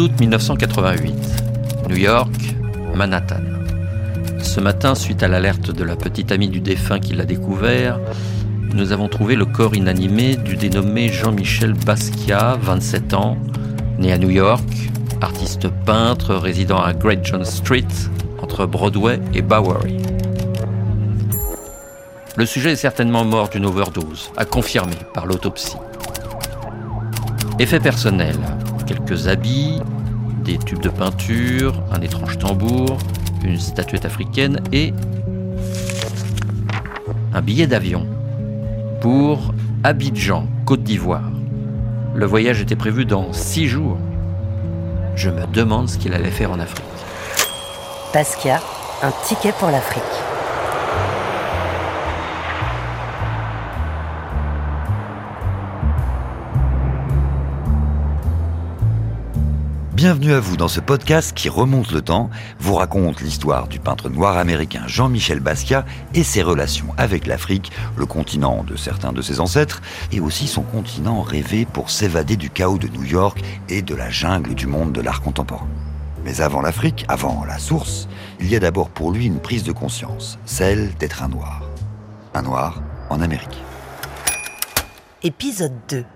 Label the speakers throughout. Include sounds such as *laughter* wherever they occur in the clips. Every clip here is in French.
Speaker 1: août 1988, New York, Manhattan. Ce matin, suite à l'alerte de la petite amie du défunt qui l'a découvert, nous avons trouvé le corps inanimé du dénommé Jean-Michel Basquiat, 27 ans, né à New York, artiste peintre résidant à Great John Street, entre Broadway et Bowery. Le sujet est certainement mort d'une overdose, à confirmer par l'autopsie. Effet personnel, quelques habits, des tubes de peinture, un étrange tambour, une statuette africaine et un billet d'avion pour Abidjan, Côte d'Ivoire. Le voyage était prévu dans six jours. Je me demande ce qu'il allait faire en Afrique.
Speaker 2: Pascal, un ticket pour l'Afrique.
Speaker 3: Bienvenue à vous dans ce podcast qui remonte le temps, vous raconte l'histoire du peintre noir américain Jean-Michel Basquiat et ses relations avec l'Afrique, le continent de certains de ses ancêtres, et aussi son continent rêvé pour s'évader du chaos de New York et de la jungle du monde de l'art contemporain. Mais avant l'Afrique, avant la source, il y a d'abord pour lui une prise de conscience, celle d'être un noir. Un noir en Amérique.
Speaker 2: Épisode 2.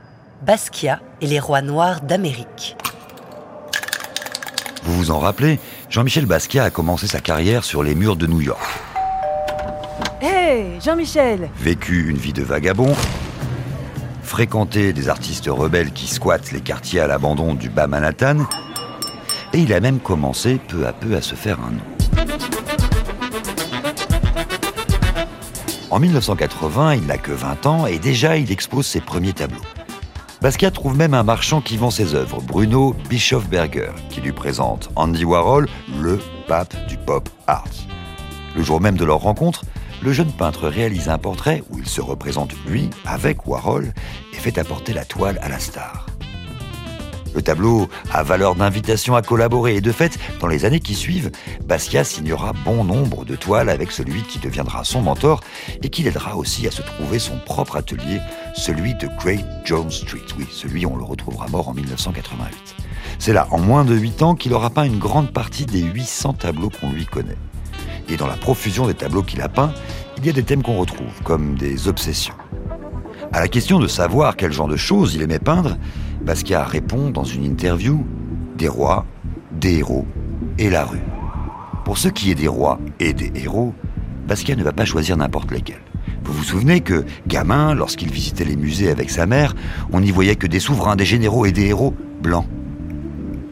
Speaker 2: Basquiat et les rois noirs d'Amérique.
Speaker 3: Vous vous en rappelez, Jean-Michel Basquiat a commencé sa carrière sur les murs de New York.
Speaker 4: Hé, Jean-Michel
Speaker 3: Vécu une vie de vagabond, fréquenté des artistes rebelles qui squattent les quartiers à l'abandon du bas Manhattan, et il a même commencé peu à peu à se faire un nom. En 1980, il n'a que 20 ans et déjà il expose ses premiers tableaux. Basquiat trouve même un marchand qui vend ses œuvres, Bruno Bischofberger, qui lui présente Andy Warhol, le pape du pop art. Le jour même de leur rencontre, le jeune peintre réalise un portrait où il se représente lui avec Warhol et fait apporter la toile à la star. Le tableau a valeur d'invitation à collaborer et de fait, dans les années qui suivent, Basquiat signera bon nombre de toiles avec celui qui deviendra son mentor et qui l'aidera aussi à se trouver son propre atelier, celui de Great John Street. Oui, celui on le retrouvera mort en 1988. C'est là, en moins de 8 ans, qu'il aura peint une grande partie des 800 tableaux qu'on lui connaît. Et dans la profusion des tableaux qu'il a peints, il y a des thèmes qu'on retrouve, comme des obsessions. À la question de savoir quel genre de choses il aimait peindre, Basquiat répond dans une interview Des rois, des héros et la rue. Pour ce qui est des rois et des héros, Basquiat ne va pas choisir n'importe lesquels. Vous vous souvenez que, gamin, lorsqu'il visitait les musées avec sa mère, on n'y voyait que des souverains, des généraux et des héros blancs.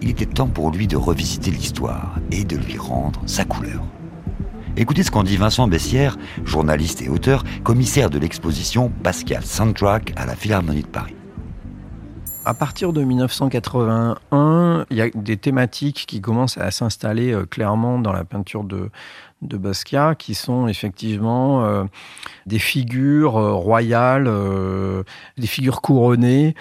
Speaker 3: Il était temps pour lui de revisiter l'histoire et de lui rendre sa couleur. Écoutez ce qu'en dit Vincent Bessières, journaliste et auteur, commissaire de l'exposition Pascal Soundtrack à la Philharmonie de Paris.
Speaker 5: À partir de 1981, il y a des thématiques qui commencent à s'installer euh, clairement dans la peinture de, de Basquiat, qui sont effectivement euh, des figures euh, royales, des figures couronnées,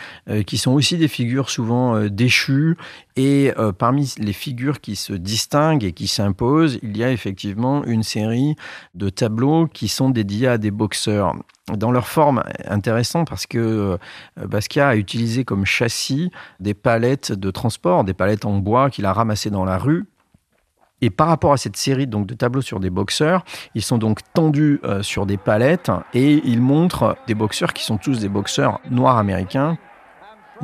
Speaker 5: qui sont aussi des figures souvent déchues. Et parmi les figures qui se distinguent et qui s'imposent, il y a effectivement une série de tableaux qui sont dédiés à des boxeurs dans leur forme intéressante parce que euh, Basquiat a utilisé comme châssis des palettes de transport, des palettes en bois qu'il a ramassées dans la rue. Et par rapport à cette série donc, de tableaux sur des boxeurs, ils sont donc tendus euh, sur des palettes et ils montrent des boxeurs qui sont tous des boxeurs noirs américains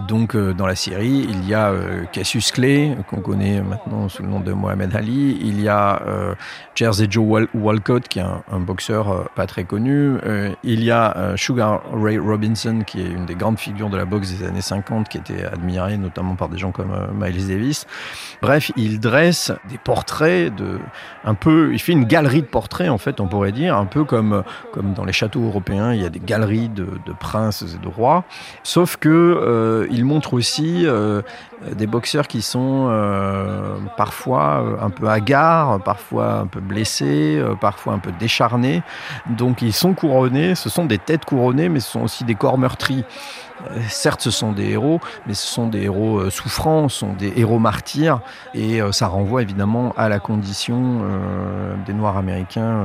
Speaker 5: donc, euh, dans la série, il y a euh, Cassius Clay, qu'on connaît maintenant sous le nom de Mohamed Ali. Il y a euh, Jersey Joe Walcott, qui est un, boxeur pas très connu. il y a Sugar Ray Robinson, qui est une des grandes figures de la boxe des années 50, qui était admirée notamment par des gens comme Miles Davis. Bref, il dresse des portraits de, un peu, il fait une galerie de portraits, en fait, on pourrait dire, un peu comme, comme dans les châteaux européens, il y a des galeries de princes et de rois. Sauf que il montre aussi euh, des boxeurs qui sont euh, parfois euh, un peu hagards, parfois un peu blessés, parfois un peu décharnés. Donc ils sont couronnés, ce sont des têtes couronnées, mais ce sont aussi des corps meurtris. Certes, ce sont des héros, mais ce sont des héros souffrants, ce sont des héros martyrs, et ça renvoie évidemment à la condition des Noirs américains,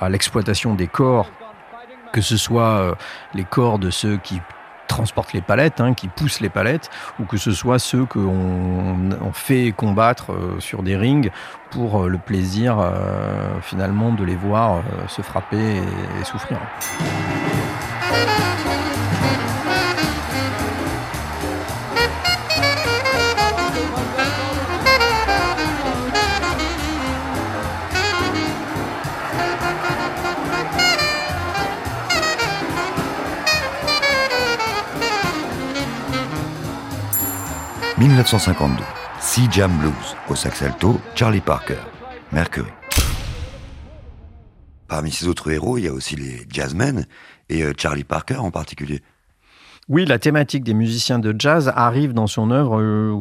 Speaker 5: à l'exploitation des corps, que ce soit les corps de ceux qui transportent les palettes, hein, qui poussent les palettes, ou que ce soit ceux qu'on fait combattre euh, sur des rings pour euh, le plaisir finalement de les voir se frapper et souffrir.
Speaker 3: 1952. Sea Jam Blues, au sax alto, Charlie Parker, Mercury. Parmi ces autres héros, il y a aussi les jazzmen, et euh, Charlie Parker en particulier.
Speaker 5: Oui, la thématique des musiciens de jazz arrive dans son œuvre euh,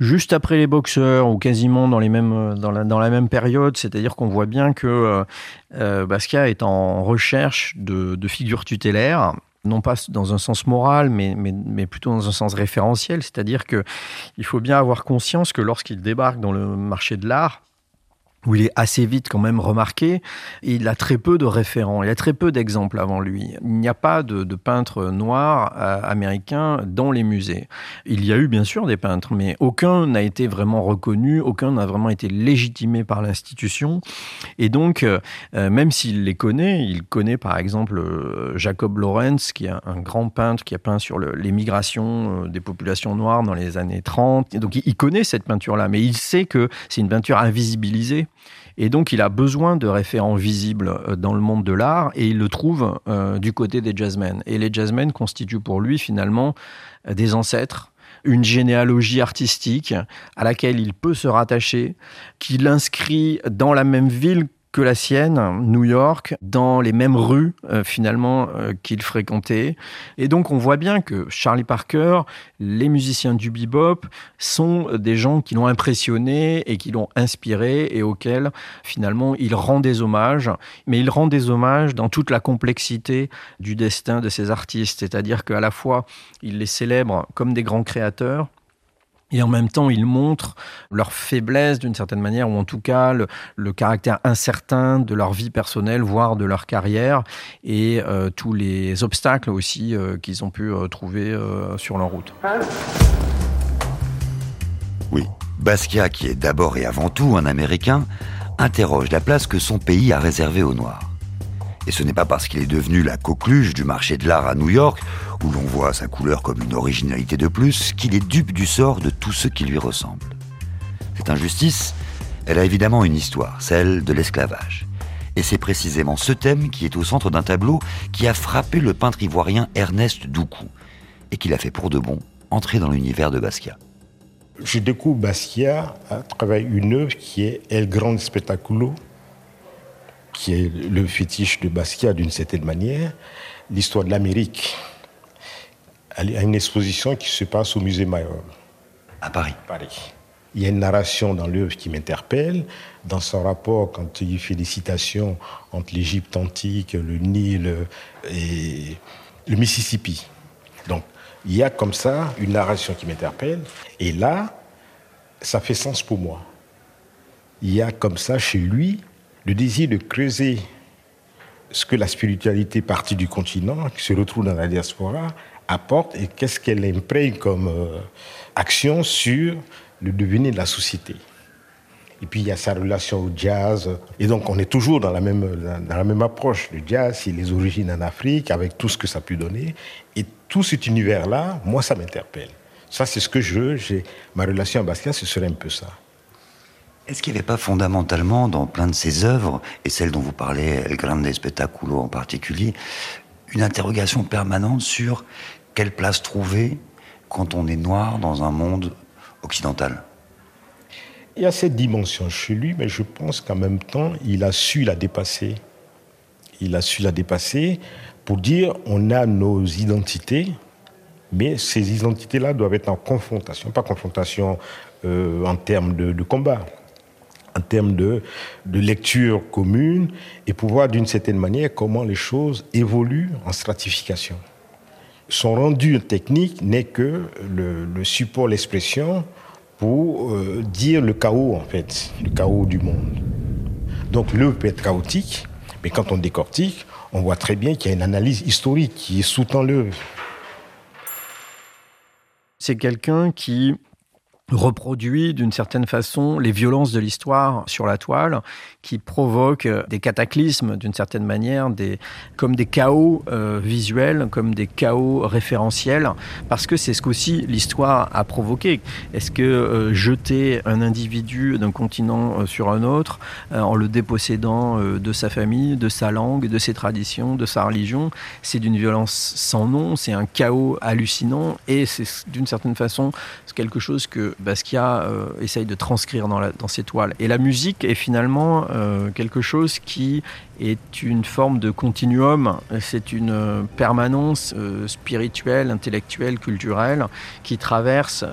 Speaker 5: juste après les boxeurs ou quasiment dans, les mêmes, euh, dans, la, dans la même période. C'est-à-dire qu'on voit bien que Basquiat est en recherche de, de figures tutélaires non pas dans un sens moral, mais, mais, plutôt dans un sens référentiel. C'est-à-dire qu'il faut bien avoir conscience que lorsqu'il débarque dans le marché de l'art, où il est assez vite quand même remarqué. il a très peu de référents, il a très peu d'exemples avant lui. Il n'y a pas de, de peintres noirs euh, américains dans les musées. Il y a eu bien sûr des peintres, mais aucun n'a été vraiment reconnu, aucun n'a vraiment été légitimé par l'institution. Et donc, euh, euh, même s'il les connaît, il connaît par exemple Jacob Lawrence, qui est un, grand peintre qui a peint sur l'émigration des populations noires dans les années 30. Et donc, il connaît cette peinture-là, mais il sait que c'est une peinture invisibilisée et donc, il a besoin de référents visibles euh, dans le monde de l'art et il le trouve euh, du côté des jazzmen. Et les jazzmen constituent pour lui finalement des ancêtres une généalogie artistique à laquelle il peut se rattacher, qu'il inscrit dans la même ville que la sienne, New York, dans les mêmes rues euh, finalement euh, qu'il fréquentait. Et donc on voit bien que Charlie Parker, les musiciens du bebop, sont des gens qui l'ont impressionné et qui l'ont inspiré et auxquels finalement il rend des hommages. Mais il rend des hommages dans toute la complexité du destin de ces artistes, c'est-à-dire qu'à la fois il les célèbre comme des grands créateurs, et en même temps, ils montrent leur faiblesse d'une certaine manière, ou en tout cas le, caractère incertain de leur vie personnelle, voire de leur carrière, et euh, tous les obstacles aussi euh, qu'ils ont pu euh, trouver sur leur route.
Speaker 3: Oui, Basquiat, qui est d'abord et avant tout un Américain, interroge la place que son pays a réservée aux Noirs. Et ce n'est pas parce qu'il est devenu la coqueluche du marché de l'art à New York, où l'on voit sa couleur comme une originalité de plus, qu'il est dupe du sort de tous ceux qui lui ressemblent. Cette injustice, elle a évidemment une histoire, celle de l'esclavage. Et c'est précisément ce thème qui est au centre d'un tableau qui a frappé le peintre ivoirien Ernest Doucou, et qui l'a fait pour de bon entrer dans l'univers de Basquiat.
Speaker 4: Je découvre Basquiat à une œuvre qui est El Grande Spettaculo, qui est le fétiche de Basquiat d'une certaine manière, l'histoire de l'Amérique. A une exposition qui se passe au musée Mayol.
Speaker 3: À Paris.
Speaker 4: Paris. Il y a une narration dans l'œuvre qui m'interpelle. Dans son rapport, quand il fait des citations entre l'Égypte antique, le Nil et le Mississippi. Donc, il y a comme ça une narration qui m'interpelle. Et là, ça fait sens pour moi. Il y a comme ça chez lui le désir de creuser ce que la spiritualité partie du continent, qui se retrouve dans la diaspora, apporte et qu'est-ce qu'elle imprègne comme euh, action sur le devenir de la société. Et puis il y a sa relation au jazz. Et donc on est toujours dans la même, dans la même approche. Le jazz, c'est les origines en Afrique, avec tout ce que ça peut donner. Et tout cet univers-là, moi, ça m'interpelle. Ça, c'est ce que je veux. Ma relation à Basquiat, ce serait un peu ça.
Speaker 3: Est-ce qu'il n'y avait pas fondamentalement dans plein de ses œuvres, et celle dont vous parlez, El Grande Spettaculo en particulier, une interrogation permanente sur quelle place trouver quand on est noir dans un monde occidental?
Speaker 4: Il y a cette dimension chez lui, mais je pense qu'en même temps, il a su la dépasser. Il a su la dépasser pour dire on a nos identités, mais ces identités-là doivent être en confrontation, pas confrontation euh, en termes de combat, en termes de, de lecture commune et pour voir d'une certaine manière comment les choses évoluent en stratification. Son rendu technique n'est que le, support, l'expression pour euh, dire le chaos, en fait, le chaos du monde. Donc l'œuvre peut être chaotique, mais quand on décortique, on voit très bien qu'il y a une analyse historique qui sous-tend l'œuvre.
Speaker 5: c'est quelqu'un qui reproduit d'une certaine façon les violences de l'histoire sur la toile, qui provoque des cataclysmes d'une certaine manière, des, comme des chaos euh, visuels, comme des chaos référentiels, parce que c'est ce qu'aussi l'histoire a provoqué. Est-ce que euh, jeter un individu d'un continent euh, sur un autre, en le dépossédant de sa famille, de sa langue, de ses traditions, de sa religion, c'est d'une violence sans nom, c'est un chaos hallucinant, et c'est d'une certaine façon quelque chose que Basquiat euh, essaye de transcrire dans, ses toiles. Et la musique est finalement euh, quelque chose qui est une forme de continuum, c'est une euh, permanence spirituelle, intellectuelle, culturelle qui traverse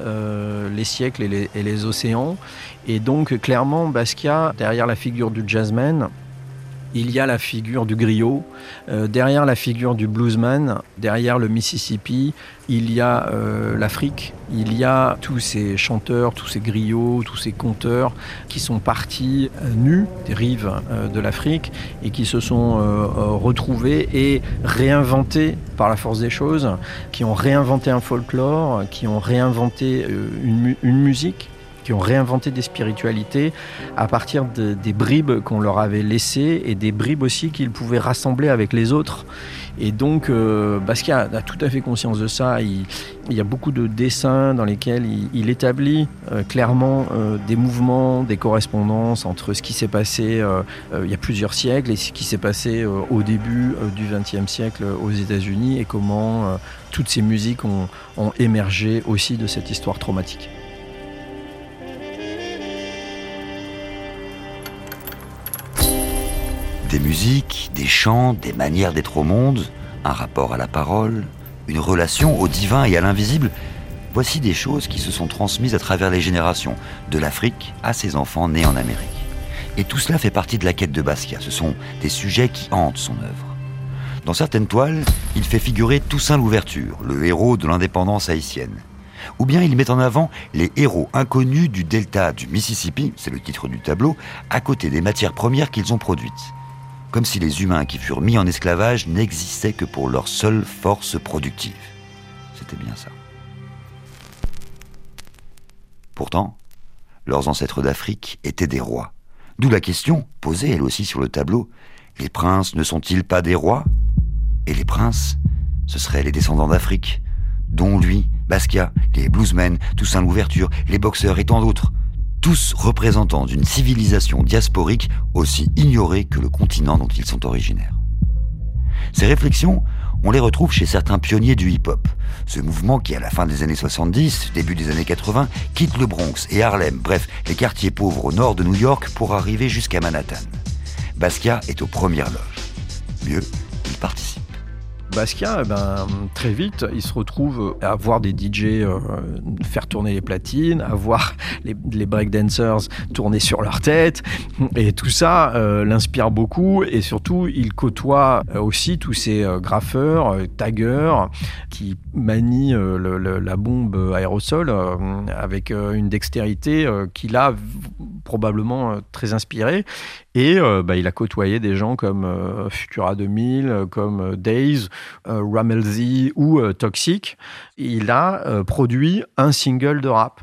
Speaker 5: les siècles et les, et les océans. Et donc clairement, Basquiat, derrière la figure du jazzman, il y a la figure du griot, euh, derrière la figure du bluesman, derrière le Mississippi, il y a euh, l'Afrique, il y a tous ces chanteurs, tous ces griots, tous ces conteurs qui sont partis euh, nus des rives de l'Afrique et qui se sont retrouvés et réinventés par la force des choses, qui ont réinventé un folklore, qui ont réinventé une musique qui ont réinventé des spiritualités à partir des bribes qu'on leur avait laissées et des bribes aussi qu'ils pouvaient rassembler avec les autres. Et donc, euh, Basquiat a, tout à fait conscience de ça. Il, y a beaucoup de dessins dans lesquels il, établit euh, clairement euh, des mouvements, des correspondances entre ce qui s'est passé il y a plusieurs siècles et ce qui s'est passé au début du XXe siècle aux États-Unis et comment toutes ces musiques ont émergé aussi de cette histoire traumatique.
Speaker 3: Des musiques, des chants, des manières d'être au monde, un rapport à la parole, une relation au divin et à l'invisible. Voici des choses qui se sont transmises à travers les générations, de l'Afrique à ses enfants nés en Amérique. Et tout cela fait partie de la quête de Basquiat. Ce sont des sujets qui hantent son œuvre. Dans certaines toiles, il fait figurer Toussaint l'Ouverture, le héros de l'indépendance haïtienne. Ou bien il met en avant les héros inconnus du delta du Mississippi, c'est le titre du tableau, à côté des matières premières qu'ils ont produites comme si les humains qui furent mis en esclavage n'existaient que pour leur seule force productive. C'était bien ça. Pourtant, leurs ancêtres d'Afrique étaient des rois. D'où la question, posée elle aussi sur le tableau, les princes ne sont-ils pas des rois? Et les princes, ce seraient les descendants d'Afrique, dont lui, Basquiat, les bluesmen, Toussaint l'Ouverture, les boxeurs et tant d'autres tous représentants d'une civilisation diasporique aussi ignorée que le continent dont ils sont originaires. Ces réflexions, on les retrouve chez certains pionniers du hip-hop, ce mouvement qui, à la fin des années 70, début des années 80, quitte le Bronx et Harlem, bref, les quartiers pauvres au nord de New York pour arriver jusqu'à Manhattan. Basquiat est aux premières loges. Mieux, il participe.
Speaker 5: Basquiat, eh ben, très vite, il se retrouve à voir des DJ euh, faire tourner les platines, à voir *laughs* les, breakdancers tourner sur leur tête. Et tout ça euh, l'inspire beaucoup. Et surtout, il côtoie euh, aussi tous ces graffeurs, taggeurs, qui manient la bombe aérosol avec une dextérité qu'il a probablement très inspirée. Et bah, il a côtoyé des gens comme Futura 2000, comme Days, euh, Ramelzy ou euh, Toxic, il a euh, produit un single de rap.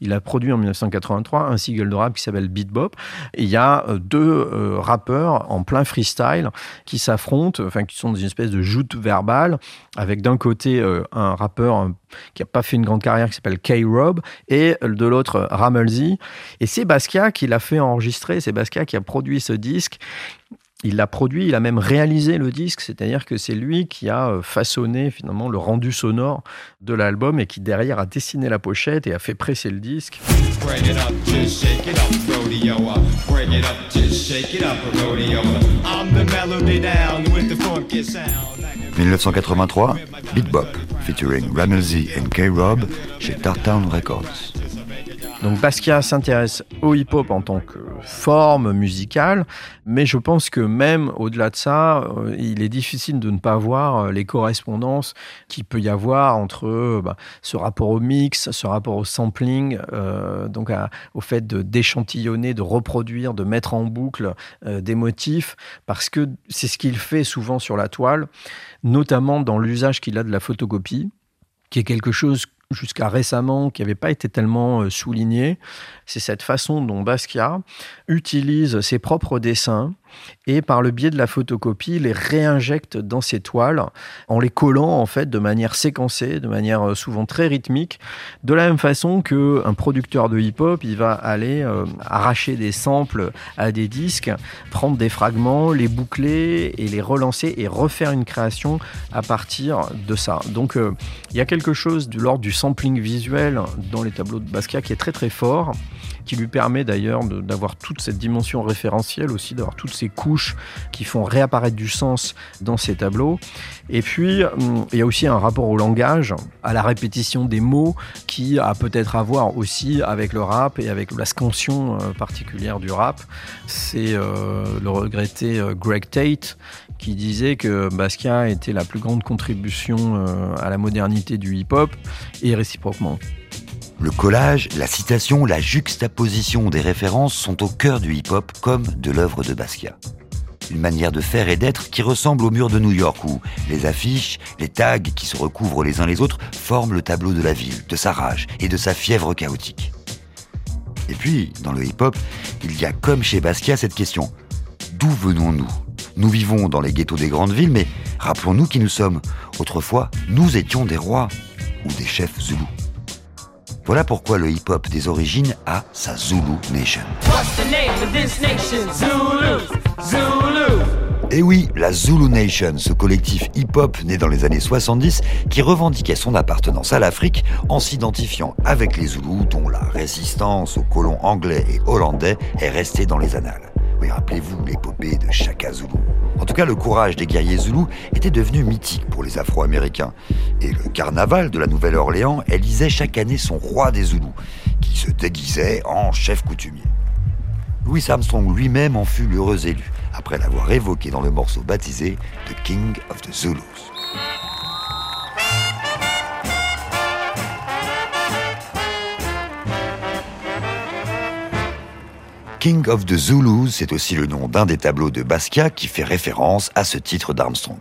Speaker 5: Il a produit en 1983 un single de rap qui s'appelle Beat Bop. Il y a deux rappeurs en plein freestyle qui s'affrontent, enfin qui sont dans une espèce de joute verbale, avec d'un côté un rappeur qui n'a pas fait une grande carrière qui s'appelle K-Rob et de l'autre Ramelzy. Et c'est Basquiat qui l'a fait enregistrer, c'est Basquiat qui a produit ce disque il l'a produit, il a même réalisé le disque, c'est-à-dire que c'est lui qui a euh, façonné finalement le rendu sonore de l'album et qui derrière a dessiné la pochette et a fait presser le disque.
Speaker 3: 1983, Beat Bop, featuring Ramsey and K-Rob chez Tartown Records.
Speaker 5: Donc Basquiat s'intéresse au hip-hop en tant que forme musicale, mais je pense que même au-delà de ça, euh, il est difficile de ne pas voir euh, les correspondances qu'il peut y avoir entre euh, bah, ce rapport au mix, ce rapport au sampling, donc au fait de d'échantillonner, de reproduire, de mettre en boucle des motifs, parce que c'est ce qu'il fait souvent sur la toile, notamment dans l'usage qu'il a de la photocopie qui est quelque chose jusqu'à récemment qui n'avait pas été tellement euh, souligné, c'est cette façon dont Basquiat utilise ses propres dessins et par le biais de la photocopie les réinjecte dans ses toiles en les collant en fait de manière séquencée, de manière euh, souvent très rythmique, de la même façon que un producteur de hip-hop, il va aller euh, arracher des samples à des disques, prendre des fragments, les boucler et les relancer et refaire une création à partir de ça. Donc il y a quelque chose de l'ordre du sampling visuel dans les tableaux de Basquiat qui est très très fort qui lui permet d'ailleurs d'avoir toute cette dimension référentielle aussi, d'avoir toutes ces couches qui font réapparaître du sens dans ces tableaux. Et puis, hum, il y a aussi un rapport au langage, à la répétition des mots, qui a peut-être à voir aussi avec le rap et avec la scansion euh, particulière du rap. C'est euh, le regretté euh, Greg Tate qui disait que Basquiat était la plus grande contribution à la modernité du hip-hop et réciproquement.
Speaker 3: Le collage, la citation, la juxtaposition des références sont au cœur du hip-hop comme de l'œuvre de Basquiat. Une manière de faire et d'être qui ressemble au mur de New York où les affiches, les tags qui se recouvrent les uns les autres forment le tableau de la ville, de sa rage et de sa fièvre chaotique. Et puis, dans le hip-hop, il y a comme chez Basquiat cette question. D'où venons-nous? Nous vivons dans les ghettos des grandes villes, mais rappelons-nous qui nous sommes. Autrefois, nous étions des rois ou des chefs zoulous. Voilà pourquoi le hip-hop des origines a sa Zulu Nation. Et oui, la Zulu Nation, ce collectif hip-hop né dans les années 70 qui revendiquait son appartenance à l'Afrique en s'identifiant avec les Zoulous dont la résistance aux colons anglais et hollandais est restée dans les annales. Oui, rappelez-vous l'épopée de Chaka Zulu. En tout cas, le courage des guerriers zoulous était devenu mythique pour les Afro-Américains. Et le carnaval de la Nouvelle-Orléans élisait chaque année son roi des Zoulous, qui se déguisait en chef coutumier. Louis Armstrong lui-même en fut l'heureux élu, après l'avoir évoqué dans le morceau baptisé The King of the Zulus. King of the Zulus, c'est aussi le nom d'un des tableaux de Basquiat qui fait référence à ce titre d'Armstrong.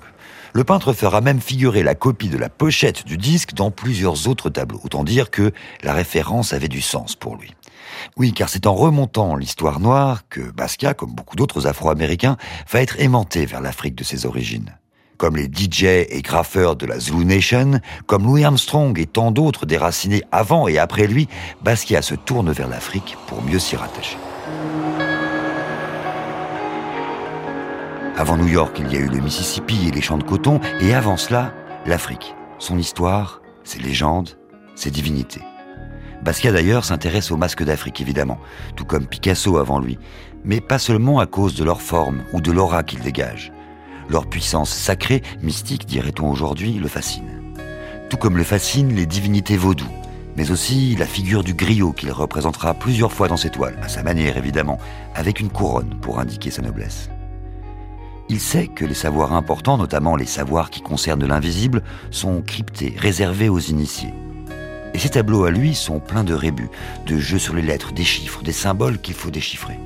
Speaker 3: Le peintre fera même figurer la copie de la pochette du disque dans plusieurs autres tableaux. Autant dire que la référence avait du sens pour lui. Oui, car c'est en remontant l'histoire noire que Basquiat, comme beaucoup d'autres Afro-Américains, va être aimanté vers l'Afrique de ses origines. Comme les DJ et graffeurs de la Zulu Nation, comme Louis Armstrong et tant d'autres déracinés avant et après lui, Basquiat se tourne vers l'Afrique pour mieux s'y rattacher. Avant New York, il y a eu le Mississippi et les champs de coton, et avant cela, l'Afrique, son histoire, ses légendes, ses divinités. Basquiat d'ailleurs s'intéresse aux masques d'Afrique évidemment, tout comme Picasso avant lui, mais pas seulement à cause de leur forme ou de l'aura qu'ils dégagent. Leur puissance sacrée, mystique dirait-on aujourd'hui, le fascine. Tout comme le fascinent les divinités vaudoues, mais aussi la figure du griot qu'il représentera plusieurs fois dans ses toiles, à sa manière évidemment, avec une couronne pour indiquer sa noblesse. Il sait que les savoirs importants, notamment les savoirs qui concernent l'invisible, sont cryptés, réservés aux initiés. Et ces tableaux à lui sont pleins de rébus, de jeux sur les lettres, des chiffres, des symboles qu'il faut déchiffrer.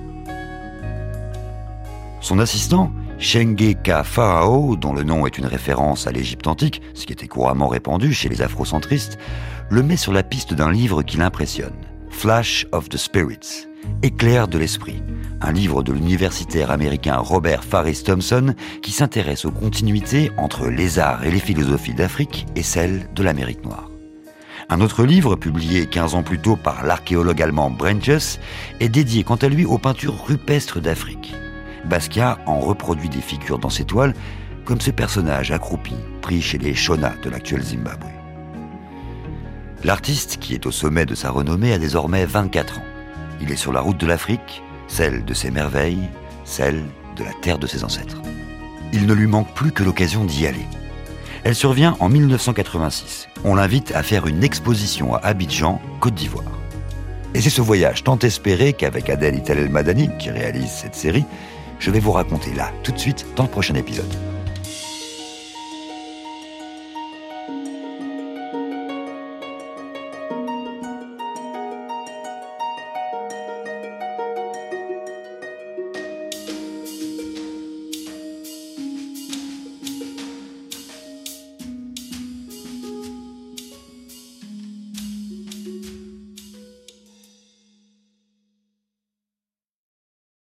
Speaker 3: Son assistant, Shenge Ka Pharaoh, dont le nom est une référence à l'Égypte antique, ce qui était couramment répandu chez les afrocentristes, le met sur la piste d'un livre qui l'impressionne, Flash of the Spirits, Éclair de l'esprit, un livre de l'universitaire américain Robert Farris Thompson qui s'intéresse aux continuités entre les arts et les philosophies d'Afrique et celles de l'Amérique noire. Un autre livre, publié 15 ans plus tôt par l'archéologue allemand Brentjes, est dédié quant à lui aux peintures rupestres d'Afrique. Basquiat en reproduit des figures dans ses toiles, comme ce personnage accroupi, pris chez les Shona de l'actuel Zimbabwe. L'artiste, qui est au sommet de sa renommée, a désormais 24 ans. Il est sur la route de l'Afrique, celle de ses merveilles, celle de la terre de ses ancêtres. Il ne lui manque plus que l'occasion d'y aller. Elle survient en 1986. On l'invite à faire une exposition à Abidjan, Côte d'Ivoire. Et c'est ce voyage tant espéré qu'avec Adèle Italel Madani, qui réalise cette série, je vais vous raconter là, tout de suite, dans le prochain épisode.